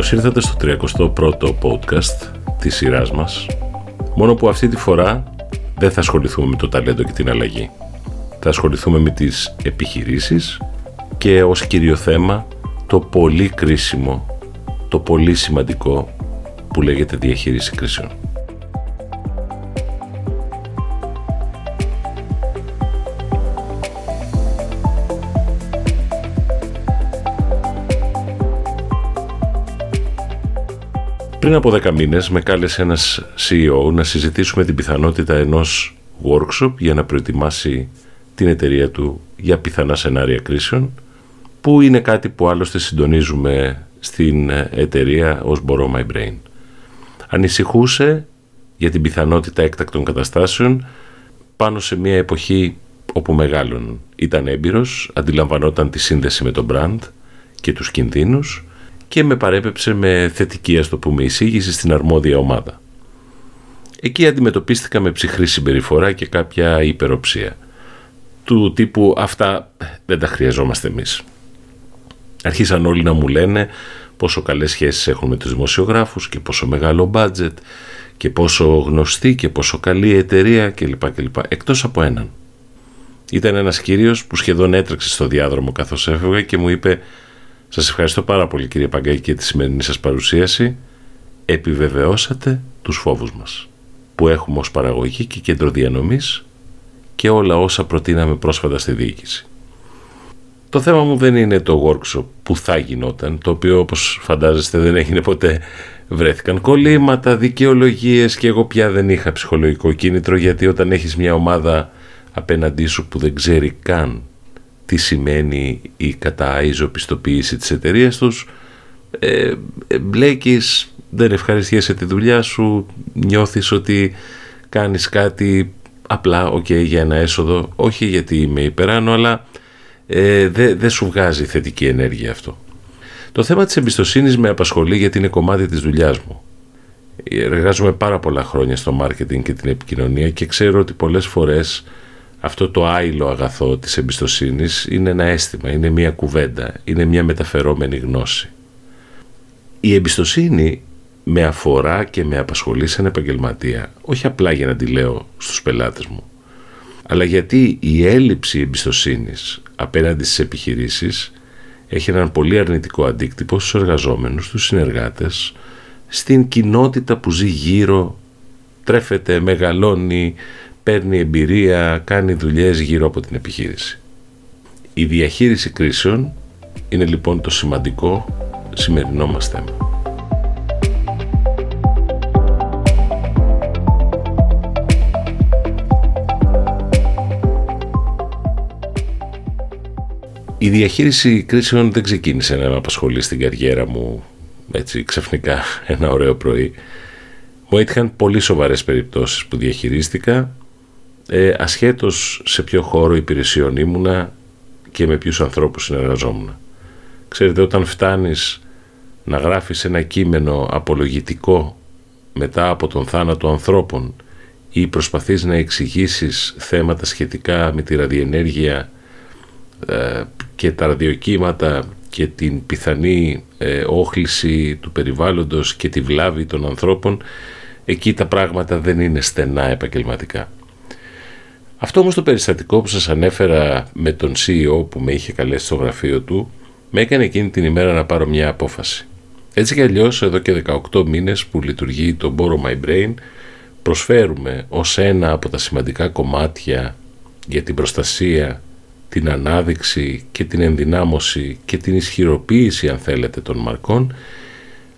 Καλώς ήρθατε στο 31ο podcast της σειράς μας Μόνο που αυτή τη φορά δεν θα ασχοληθούμε με το ταλέντο και την αλλαγή Θα ασχοληθούμε με τις επιχειρήσεις και ως κύριο θέμα το πολύ κρίσιμο, το πολύ σημαντικό που λέγεται διαχείριση κρίσεων. Πριν από 10 μήνες με κάλεσε ένας CEO να συζητήσουμε την πιθανότητα ενός workshop για να προετοιμάσει την εταιρεία του για πιθανά σενάρια κρίσεων που είναι κάτι που άλλωστε συντονίζουμε στην εταιρεία ως Borrow My Brain. Ανησυχούσε για την πιθανότητα έκτακτων καταστάσεων πάνω σε μια εποχή όπου μεγάλων ήταν έμπειρος, αντιλαμβανόταν τη σύνδεση με τον brand και τους κινδύνους και με παρέπεψε με θετική ας το πούμε εισήγηση στην αρμόδια ομάδα. Εκεί αντιμετωπίστηκα με ψυχρή συμπεριφορά και κάποια υπεροψία. Του τύπου αυτά δεν τα χρειαζόμαστε εμείς. Αρχίσαν όλοι να μου λένε πόσο καλές σχέσεις έχουν με τους δημοσιογράφους και πόσο μεγάλο μπάτζετ και πόσο γνωστή και πόσο καλή εταιρεία κλπ. κλπ. Εκτός από έναν. Ήταν ένας κύριος που σχεδόν έτρεξε στο διάδρομο καθώς έφευγα και μου είπε σας ευχαριστώ πάρα πολύ κύριε Παγκάκη για τη σημερινή σας παρουσίαση. Επιβεβαιώσατε τους φόβους μας που έχουμε ως παραγωγή και κέντρο διανομής και όλα όσα προτείναμε πρόσφατα στη διοίκηση. Το θέμα μου δεν είναι το workshop που θα γινόταν, το οποίο όπως φαντάζεστε δεν έγινε ποτέ. Βρέθηκαν κολλήματα, δικαιολογίες και εγώ πια δεν είχα ψυχολογικό κίνητρο γιατί όταν έχεις μια ομάδα απέναντί σου που δεν ξέρει καν τι σημαίνει η καταίζοπιστοποίηση της εταιρείας τους. Ε, μπλέκεις, δεν ευχαριστιέσαι τη δουλειά σου νιώθεις ότι κάνεις κάτι απλά okay, για ένα έσοδο όχι γιατί είμαι υπεράνω αλλά ε, δεν δε σου βγάζει θετική ενέργεια αυτό. Το θέμα της εμπιστοσύνης με απασχολεί γιατί είναι κομμάτι της δουλειάς μου. Εργάζομαι πάρα πολλά χρόνια στο μάρκετινγκ και την επικοινωνία και ξέρω ότι πολλές φορές αυτό το άειλο αγαθό της εμπιστοσύνης είναι ένα αίσθημα, είναι μια κουβέντα, είναι μια μεταφερόμενη γνώση. Η εμπιστοσύνη με αφορά και με απασχολεί σαν επαγγελματία, όχι απλά για να τη λέω στους πελάτες μου, αλλά γιατί η έλλειψη εμπιστοσύνης απέναντι στις επιχειρήσεις έχει έναν πολύ αρνητικό αντίκτυπο στους εργαζόμενους, στους συνεργάτες, στην κοινότητα που ζει γύρω, τρέφεται, μεγαλώνει, παίρνει εμπειρία, κάνει δουλειές γύρω από την επιχείρηση. Η διαχείριση κρίσεων είναι λοιπόν το σημαντικό σημερινό μας θέμα. Η διαχείριση κρίσεων δεν ξεκίνησε να με απασχολεί στην καριέρα μου έτσι ξαφνικά ένα ωραίο πρωί. Μου έτυχαν πολύ σοβαρές περιπτώσεις που διαχειρίστηκα ε, ασχέτως σε ποιο χώρο υπηρεσιών ήμουνα και με ποιους ανθρώπους συνεργαζόμουν. Ξέρετε, όταν φτάνεις να γράφεις ένα κείμενο απολογητικό μετά από τον θάνατο ανθρώπων ή προσπαθείς να εξηγήσεις θέματα σχετικά με τη ραδιενέργεια ε, και τα ραδιοκύματα και την πιθανή ε, όχληση του περιβάλλοντος και τη βλάβη των ανθρώπων, εκεί τα πράγματα δεν είναι στενά επαγγελματικά. Αυτό όμως το περιστατικό που σας ανέφερα με τον CEO που με είχε καλέσει στο γραφείο του με έκανε εκείνη την ημέρα να πάρω μια απόφαση. Έτσι κι αλλιώς εδώ και 18 μήνες που λειτουργεί το Borrow My Brain προσφέρουμε ως ένα από τα σημαντικά κομμάτια για την προστασία, την ανάδειξη και την ενδυνάμωση και την ισχυροποίηση αν θέλετε των μαρκών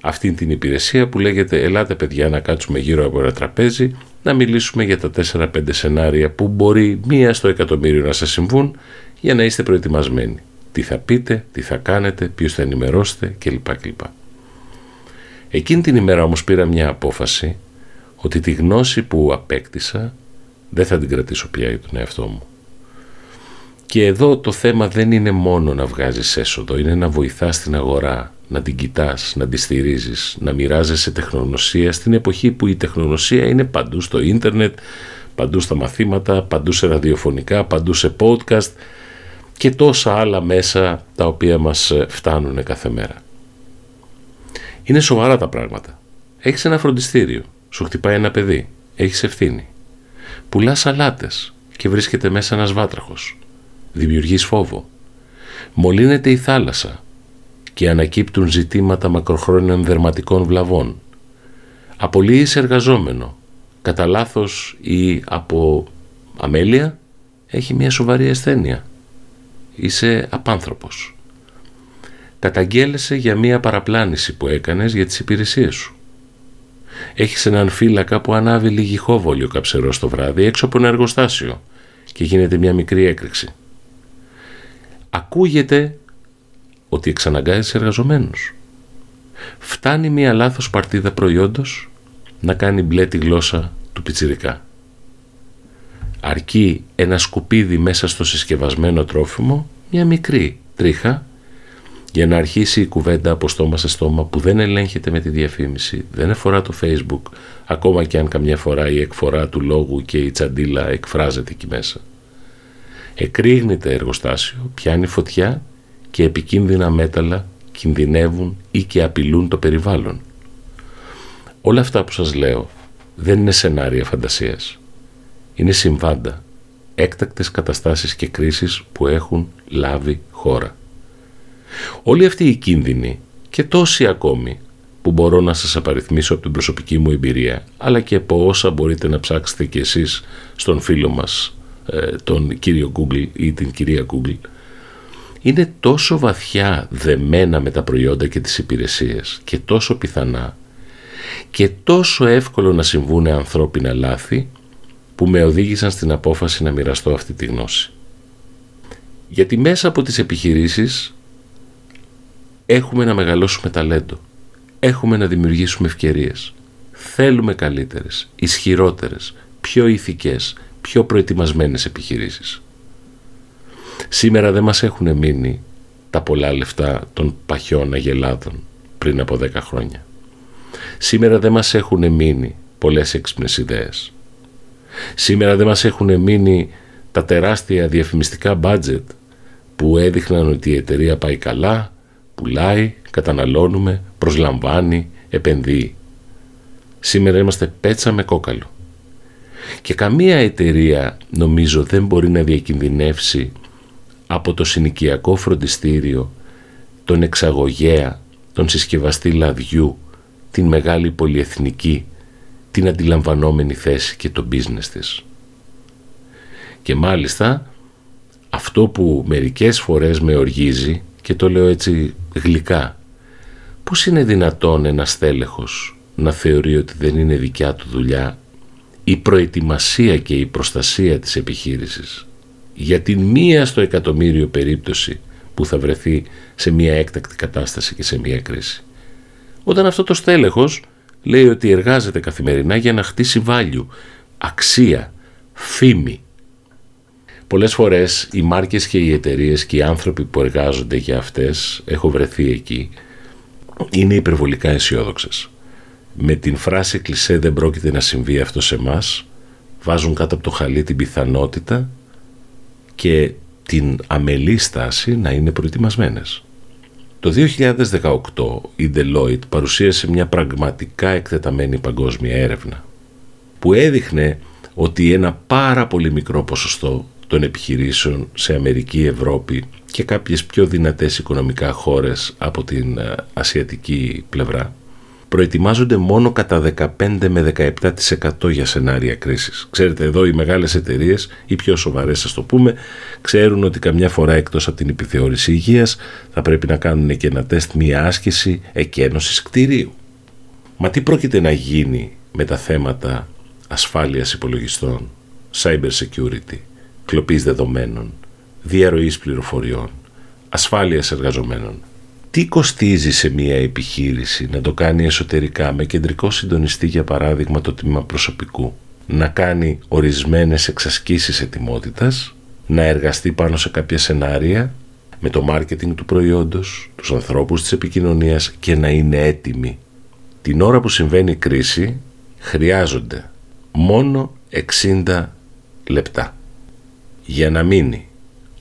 αυτή την υπηρεσία που λέγεται «Ελάτε παιδιά να κάτσουμε γύρω από ένα τραπέζι να μιλήσουμε για τα 4-5 σενάρια που μπορεί μία στο εκατομμύριο να σας συμβούν για να είστε προετοιμασμένοι. Τι θα πείτε, τι θα κάνετε, ποιους θα ενημερώσετε κλπ. κλπ. Εκείνη την ημέρα όμως πήρα μια απόφαση ότι τη γνώση που απέκτησα δεν θα την κρατήσω πια για τον εαυτό μου. Και εδώ το θέμα δεν είναι μόνο να βγάζεις έσοδο, είναι να βοηθάς την αγορά, να την κοιτάς, να τη στηρίζεις, να μοιράζεσαι τεχνογνωσία στην εποχή που η τεχνογνωσία είναι παντού στο ίντερνετ, παντού στα μαθήματα, παντού σε ραδιοφωνικά, παντού σε podcast και τόσα άλλα μέσα τα οποία μας φτάνουν κάθε μέρα. Είναι σοβαρά τα πράγματα. Έχεις ένα φροντιστήριο, σου χτυπάει ένα παιδί, έχεις ευθύνη. Πουλάς σαλάτες και βρίσκεται μέσα ένας βάτραχος. Δημιουργείς φόβο. Μολύνεται η θάλασσα και ανακύπτουν ζητήματα μακροχρόνιων δερματικών βλαβών. Απολύεις εργαζόμενο, κατά λάθος ή από αμέλεια, έχει μια σοβαρή ασθένεια. Είσαι απάνθρωπος. Καταγγέλεσαι για μια παραπλάνηση που έκανες για τις υπηρεσίες σου. Έχεις έναν φύλακα που ανάβει λίγη χόβολιο καψερό το βράδυ έξω από ένα εργοστάσιο και γίνεται μια μικρή έκρηξη. Ακούγεται ότι εξαναγκάζει εργαζομένους. Φτάνει μια λάθος παρτίδα προϊόντος να κάνει μπλε τη γλώσσα του πιτσιρικά. Αρκεί ένα σκουπίδι μέσα στο συσκευασμένο τρόφιμο, μια μικρή τρίχα, για να αρχίσει η κουβέντα από στόμα σε στόμα που δεν ελέγχεται με τη διαφήμιση, δεν εφορά το facebook, ακόμα και αν καμιά φορά η εκφορά του λόγου και η τσαντίλα εκφράζεται εκεί μέσα. Εκρήγνεται εργοστάσιο, πιάνει φωτιά και επικίνδυνα μέταλλα κινδυνεύουν ή και απειλούν το περιβάλλον. Όλα αυτά που σας λέω δεν είναι σενάρια φαντασίας. Είναι συμβάντα, έκτακτες καταστάσεις και κρίσεις που έχουν λάβει χώρα. Όλοι αυτοί οι κίνδυνοι και τόσοι ακόμη που μπορώ να σας απαριθμίσω από την προσωπική μου εμπειρία αλλά και από όσα μπορείτε να ψάξετε κι εσείς στον φίλο μας ε, τον κύριο Google ή την κυρία Google είναι τόσο βαθιά δεμένα με τα προϊόντα και τις υπηρεσίες και τόσο πιθανά και τόσο εύκολο να συμβούν ανθρώπινα λάθη που με οδήγησαν στην απόφαση να μοιραστώ αυτή τη γνώση. Γιατί μέσα από τις επιχειρήσεις έχουμε να μεγαλώσουμε ταλέντο, έχουμε να δημιουργήσουμε ευκαιρίες, θέλουμε καλύτερες, ισχυρότερες, πιο ηθικές, πιο προετοιμασμένες επιχειρήσεις. Σήμερα δεν μας έχουν μείνει τα πολλά λεφτά των παχιών αγελάδων πριν από 10 χρόνια. Σήμερα δεν μας έχουν μείνει πολλές έξυπνες ιδέες. Σήμερα δεν μας έχουν μείνει τα τεράστια διαφημιστικά budget που έδειχναν ότι η εταιρεία πάει καλά, πουλάει, καταναλώνουμε, προσλαμβάνει, επενδύει. Σήμερα είμαστε πέτσα με κόκαλο. Και καμία εταιρεία νομίζω δεν μπορεί να διακινδυνεύσει από το συνοικιακό φροντιστήριο, τον εξαγωγέα, τον συσκευαστή λαδιού, την μεγάλη πολυεθνική, την αντιλαμβανόμενη θέση και το business της. Και μάλιστα αυτό που μερικές φορές με οργίζει και το λέω έτσι γλυκά, πώς είναι δυνατόν ένας τέλεχος να θεωρεί ότι δεν είναι δικιά του δουλειά η προετοιμασία και η προστασία της επιχείρησης; Για την μία στο εκατομμύριο περίπτωση που θα βρεθεί σε μία έκτακτη κατάσταση και σε μία κρίση. Όταν αυτό το στέλεχος λέει ότι εργάζεται καθημερινά για να χτίσει value, αξία, φήμη. Πολλές φορές οι μάρκες και οι εταιρείες και οι άνθρωποι που εργάζονται για αυτές, έχω βρεθεί εκεί, είναι υπερβολικά αισιόδοξες. Με την φράση κλισέ δεν πρόκειται να συμβεί αυτό σε εμάς, βάζουν κάτω από το χαλί την πιθανότητα και την αμελή στάση να είναι προετοιμασμένες. Το 2018 η Deloitte παρουσίασε μια πραγματικά εκτεταμένη παγκόσμια έρευνα που έδειχνε ότι ένα πάρα πολύ μικρό ποσοστό των επιχειρήσεων σε Αμερική, Ευρώπη και κάποιες πιο δυνατές οικονομικά χώρες από την ε, ασιατική πλευρά προετοιμάζονται μόνο κατά 15 με 17% για σενάρια κρίσης. Ξέρετε εδώ οι μεγάλες εταιρείες, οι πιο σοβαρές σας το πούμε, ξέρουν ότι καμιά φορά εκτός από την επιθεώρηση υγείας θα πρέπει να κάνουν και ένα τεστ μία άσκηση εκένωσης κτηρίου. Μα τι πρόκειται να γίνει με τα θέματα ασφάλειας υπολογιστών, cyber security, κλοπής δεδομένων, διαρροής πληροφοριών, ασφάλειας εργαζομένων; Τι κοστίζει σε μια επιχείρηση να το κάνει εσωτερικά με κεντρικό συντονιστή για παράδειγμα το τμήμα προσωπικού, να κάνει ορισμένες εξασκήσεις ετοιμότητας, να εργαστεί πάνω σε κάποια σενάρια με το μάρκετινγκ του προϊόντος, τους ανθρώπους της επικοινωνίας και να είναι έτοιμοι. Την ώρα που συμβαίνει η κρίση χρειάζονται μόνο 60 λεπτά για να μείνει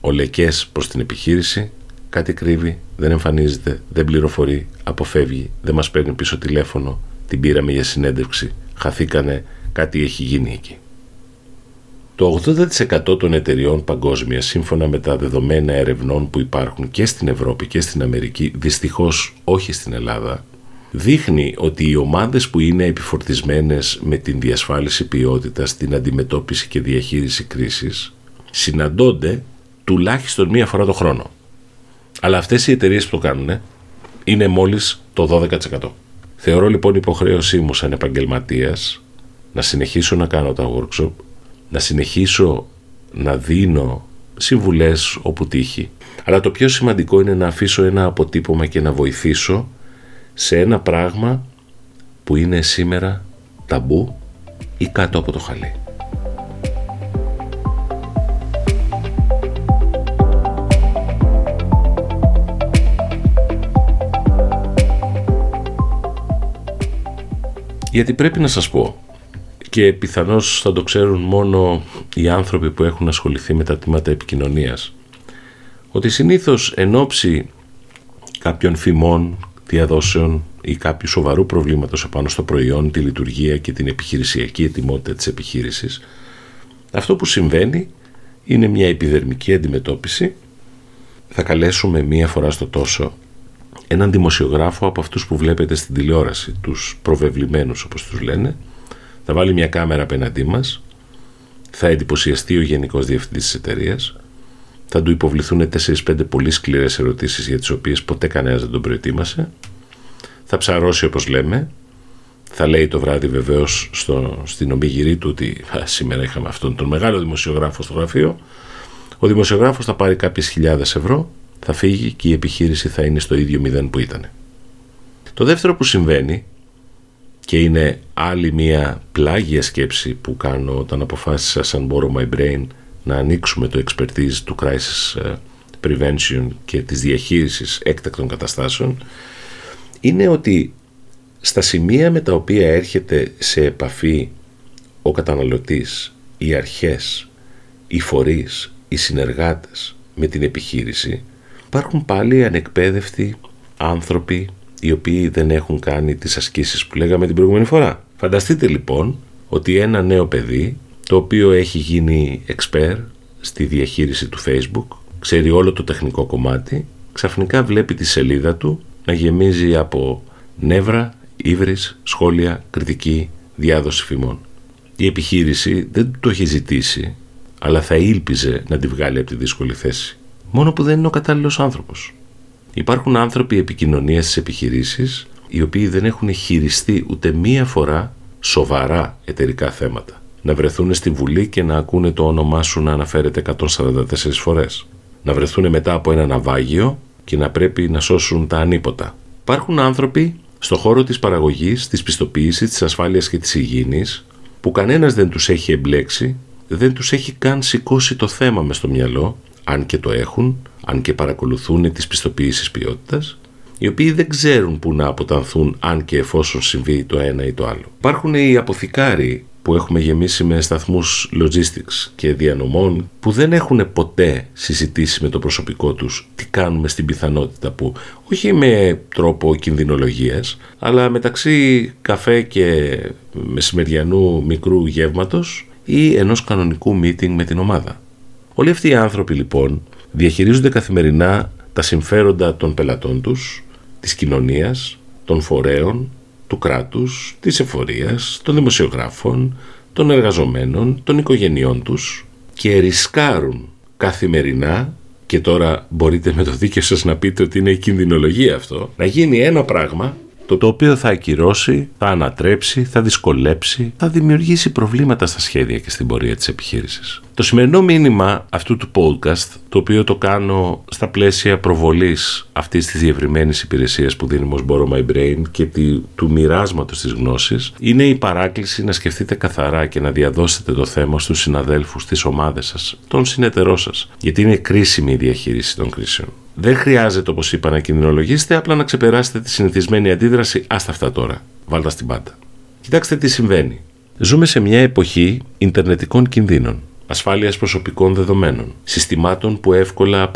ο λεκές προς την επιχείρηση κάτι κρύβει δεν εμφανίζεται, δεν πληροφορεί, αποφεύγει, δεν μας παίρνει πίσω τηλέφωνο, την πήραμε για συνέντευξη, χαθήκανε, κάτι έχει γίνει εκεί. Το 80% των εταιριών παγκόσμια, σύμφωνα με τα δεδομένα ερευνών που υπάρχουν και στην Ευρώπη και στην Αμερική, δυστυχώς όχι στην Ελλάδα, δείχνει ότι οι ομάδες που είναι επιφορτισμένες με την διασφάλιση ποιότητας, την αντιμετώπιση και διαχείριση κρίσης, συναντώνται τουλάχιστον μία φορά το χρόνο. Αλλά αυτές οι εταιρείες που το κάνουν είναι μόλις το 12%. Θεωρώ λοιπόν υποχρέωσή μου σαν επαγγελματίας να συνεχίσω να κάνω τα workshop, να συνεχίσω να δίνω συμβουλές όπου τύχει. Αλλά το πιο σημαντικό είναι να αφήσω ένα αποτύπωμα και να βοηθήσω σε ένα πράγμα που είναι σήμερα ταμπού ή κάτω από το χαλί. Γιατί πρέπει να σας πω και πιθανώς θα το ξέρουν μόνο οι άνθρωποι που έχουν ασχοληθεί με τα τμήματα επικοινωνίας ότι συνήθως εν ώψη κάποιων φημών, διαδόσεων ή κάποιου σοβαρού προβλήματος επάνω στο προϊόν, τη λειτουργία και την επιχειρησιακή ετοιμότητα της επιχείρησης αυτό που συμβαίνει είναι μια επιδερμική αντιμετώπιση. Θα καλέσουμε μία φορά στο τόσο έναν δημοσιογράφο από αυτούς που βλέπετε στην τηλεόραση, τους προβεβλημένους όπως τους λένε, θα βάλει μια κάμερα απέναντί μας, θα εντυπωσιαστεί ο Γενικός Διευθυντής της εταιρείας, θα του υποβληθούν 4-5 πολύ σκληρές ερωτήσεις για τις οποίες ποτέ κανένας δεν τον προετοίμασε, θα ψαρώσει όπως λέμε, θα λέει το βράδυ βεβαίως στην ομίγυρή του ότι σήμερα είχαμε αυτόν τον μεγάλο δημοσιογράφο στο γραφείο. Ο δημοσιογράφος θα πάρει κάποιες χιλιάδες ευρώ θα φύγει και η επιχείρηση θα είναι στο ίδιο μηδέν που ήταν. Το δεύτερο που συμβαίνει και είναι άλλη μια πλάγια σκέψη που κάνω όταν αποφάσισα σαν Borrow My Brain να ανοίξουμε το expertise του crisis ε, prevention και της διαχείρισης έκτακτων καταστάσεων είναι ότι στα σημεία με τα οποία έρχεται σε επαφή ο καταναλωτής, οι αρχές, οι φορείς, οι συνεργάτες με την επιχείρηση υπάρχουν πάλι ανεκπαίδευτοι άνθρωποι οι οποίοι δεν έχουν κάνει τις ασκήσεις που λέγαμε την προηγούμενη φορά. Φανταστείτε λοιπόν ότι ένα νέο παιδί το οποίο έχει γίνει expert στη διαχείριση του facebook, ξέρει όλο το τεχνικό κομμάτι, ξαφνικά βλέπει τη σελίδα του να γεμίζει από νεύρα, ύβρις, σχόλια, κριτική, διάδοση φημών. Η επιχείρηση δεν το έχει ζητήσει, αλλά θα ήλπιζε να τη βγάλει από τη δύσκολη θέση μόνο που δεν είναι ο κατάλληλος άνθρωπος. Υπάρχουν άνθρωποι επικοινωνίας στι επιχειρήσει οι οποίοι δεν έχουν χειριστεί ούτε μία φορά σοβαρά εταιρικά θέματα. Να βρεθούν στη Βουλή και να ακούνε το όνομά σου να αναφέρεται 144 φορές. Να βρεθούν μετά από ένα ναυάγιο και να πρέπει να σώσουν τα ανίποτα. Υπάρχουν άνθρωποι στο χώρο της παραγωγής, της πιστοποίησης, της ασφάλειας και της υγιεινής που κανένας δεν τους έχει εμπλέξει, δεν τους έχει καν σηκώσει το θέμα μες στο μυαλό αν και το έχουν, αν και παρακολουθούν τις πιστοποιήσεις ποιότητας, οι οποίοι δεν ξέρουν που να αποτανθούν αν και εφόσον συμβεί το ένα ή το άλλο. Υπάρχουν οι αποθηκάροι που έχουμε γεμίσει με σταθμούς logistics και διανομών που δεν έχουν ποτέ συζητήσει με το προσωπικό τους τι κάνουμε στην πιθανότητα που όχι με τρόπο κινδυνολογίας αλλά μεταξύ καφέ και μεσημεριανού μικρού γεύματος ή ενός κανονικού meeting με την ομάδα. Όλοι αυτοί οι άνθρωποι λοιπόν διαχειρίζονται καθημερινά τα συμφέροντα των πελατών τους, της κοινωνίας, των φορέων, του κράτους, της εφορίας, των δημοσιογράφων, των εργαζομένων, των οικογενειών τους και ρισκάρουν καθημερινά και τώρα μπορείτε με το δίκαιο σας να πείτε ότι είναι η κινδυνολογία αυτό, να γίνει ένα πράγμα το, οποίο θα ακυρώσει, θα ανατρέψει, θα δυσκολέψει, θα δημιουργήσει προβλήματα στα σχέδια και στην πορεία της επιχείρησης. Το σημερινό μήνυμα αυτού του podcast, το οποίο το κάνω στα πλαίσια προβολής αυτής της διευρυμένης υπηρεσίας που δίνουμε ως Borrow My Brain και του μοιράσματος της γνώσης, είναι η παράκληση να σκεφτείτε καθαρά και να διαδώσετε το θέμα στους συναδέλφους, στις ομάδες σας, τον συνεταιρό σας, γιατί είναι κρίσιμη η διαχείριση των κρίσεων. Δεν χρειάζεται, όπως είπα, να κινδυνολογήσετε, απλά να ξεπεράσετε τη συνηθισμένη αντίδραση. Άστα αυτά τώρα. Βάλτα στην πάντα. Κοιτάξτε τι συμβαίνει. Ζούμε σε μια εποχή Ιντερνετικών κινδύνων, ασφάλειας προσωπικών δεδομένων, συστημάτων που εύκολα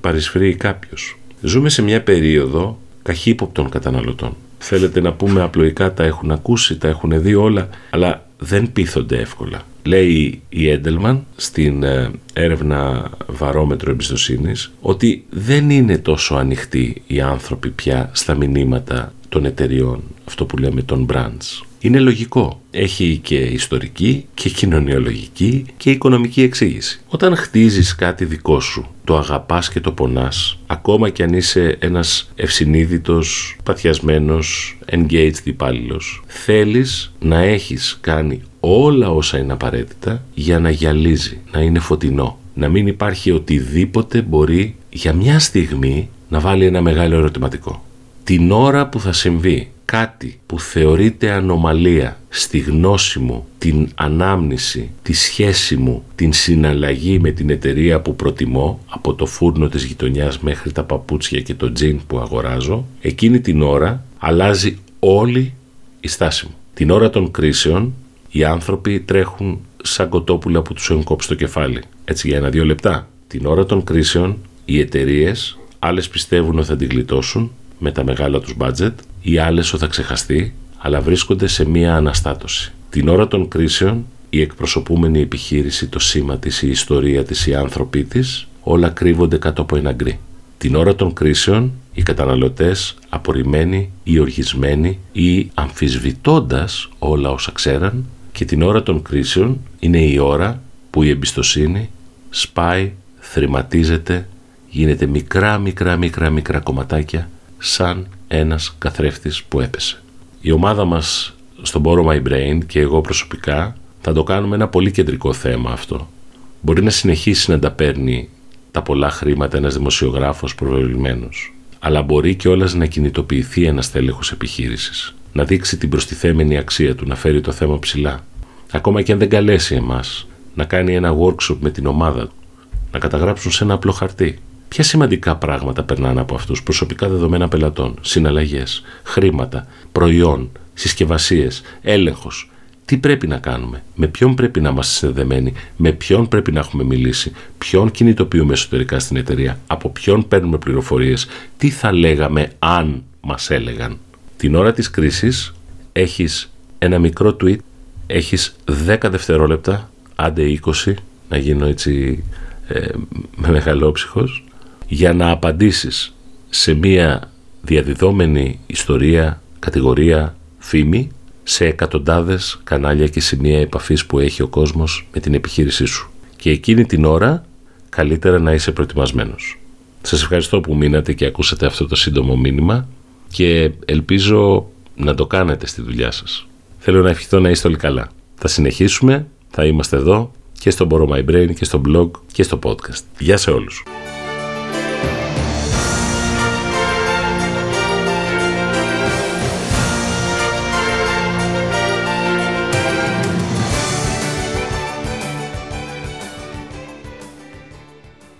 παρισφρεί κάποιος, Ζούμε σε μια περίοδο καχύποπτων καταναλωτών. Θέλετε να πούμε απλοϊκά τα έχουν ακούσει, τα έχουν δει όλα, αλλά δεν πείθονται εύκολα. Λέει η Έντελμαν στην ε, έρευνα βαρόμετρο εμπιστοσύνης ότι δεν είναι τόσο ανοιχτοί οι άνθρωποι πια στα μηνύματα των εταιριών, αυτό που λέμε των brands. Είναι λογικό. Έχει και ιστορική και κοινωνιολογική και οικονομική εξήγηση. Όταν χτίζεις κάτι δικό σου, το αγαπάς και το πονάς, ακόμα κι αν είσαι ένας ευσυνείδητος, παθιασμένος, engaged υπάλληλος, θέλεις να έχεις κάνει όλα όσα είναι απαραίτητα για να γυαλίζει, να είναι φωτεινό. Να μην υπάρχει οτιδήποτε μπορεί για μια στιγμή να βάλει ένα μεγάλο ερωτηματικό. Την ώρα που θα συμβεί κάτι που θεωρείται ανομαλία στη γνώση μου, την ανάμνηση, τη σχέση μου, την συναλλαγή με την εταιρεία που προτιμώ, από το φούρνο της γειτονιάς μέχρι τα παπούτσια και το τζιν που αγοράζω, εκείνη την ώρα αλλάζει όλη η στάση μου. Την ώρα των κρίσεων οι άνθρωποι τρέχουν σαν κοτόπουλα που τους έχουν κόψει το κεφάλι. Έτσι για ένα-δύο λεπτά. Την ώρα των κρίσεων οι εταιρείες άλλες πιστεύουν ότι θα την γλιτώσουν με τα μεγάλα τους μπάτζετ, οι άλλες ότι θα ξεχαστεί, αλλά βρίσκονται σε μία αναστάτωση. Την ώρα των κρίσεων, η εκπροσωπούμενη επιχείρηση, το σήμα της, η ιστορία της, οι άνθρωποι της, όλα κρύβονται κάτω από ένα γκρι. Την ώρα των κρίσεων, οι καταναλωτές απορριμμένοι ή οργισμένοι ή αμφισβητώντας όλα όσα ξέραν και την ώρα των κρίσεων είναι η ώρα που η εμπιστοσύνη σπάει, θρηματίζεται, γίνεται μικρά μικρά μικρά μικρά κομματάκια σαν ένας καθρέφτης που έπεσε. Η ομάδα μας στο Borrow My Brain και εγώ προσωπικά θα το κάνουμε ένα πολύ κεντρικό θέμα αυτό. Μπορεί να συνεχίσει να τα παίρνει τα πολλά χρήματα ένας δημοσιογράφος προβεβλημένος, αλλά μπορεί και όλας να κινητοποιηθεί ένας τέλεχος επιχείρησης, να δείξει την προστιθέμενη αξία του, να φέρει το θέμα ψηλά. Ακόμα και αν δεν καλέσει εμάς, να κάνει ένα workshop με την ομάδα του, να καταγράψουν σε ένα απλό χαρτί Ποια σημαντικά πράγματα περνάνε από αυτούς, προσωπικά δεδομένα πελατών, συναλλαγές, χρήματα, προϊόν, συσκευασίες, έλεγχος. Τι πρέπει να κάνουμε, με ποιον πρέπει να είμαστε συνδεδεμένοι, με ποιον πρέπει να έχουμε μιλήσει, ποιον κινητοποιούμε εσωτερικά στην εταιρεία, από ποιον παίρνουμε πληροφορίες, τι θα λέγαμε αν μας έλεγαν; Την ώρα της κρίσης έχεις ένα μικρό tweet, έχεις 10 δευτερόλεπτα, άντε 20, να γίνω έτσι ε, με μεγαλόψυχος για να απαντήσεις σε μία διαδιδόμενη ιστορία, κατηγορία, φήμη σε εκατοντάδες κανάλια και σημεία επαφής που έχει ο κόσμος με την επιχείρησή σου. Και εκείνη την ώρα καλύτερα να είσαι προετοιμασμένος. Σας ευχαριστώ που μείνατε και ακούσατε αυτό το σύντομο μήνυμα και ελπίζω να το κάνετε στη δουλειά σας. Θέλω να ευχηθώ να είστε όλοι καλά. Θα συνεχίσουμε, θα είμαστε εδώ και στο Borrow My Brain και στο blog και στο podcast. Γεια σε όλους.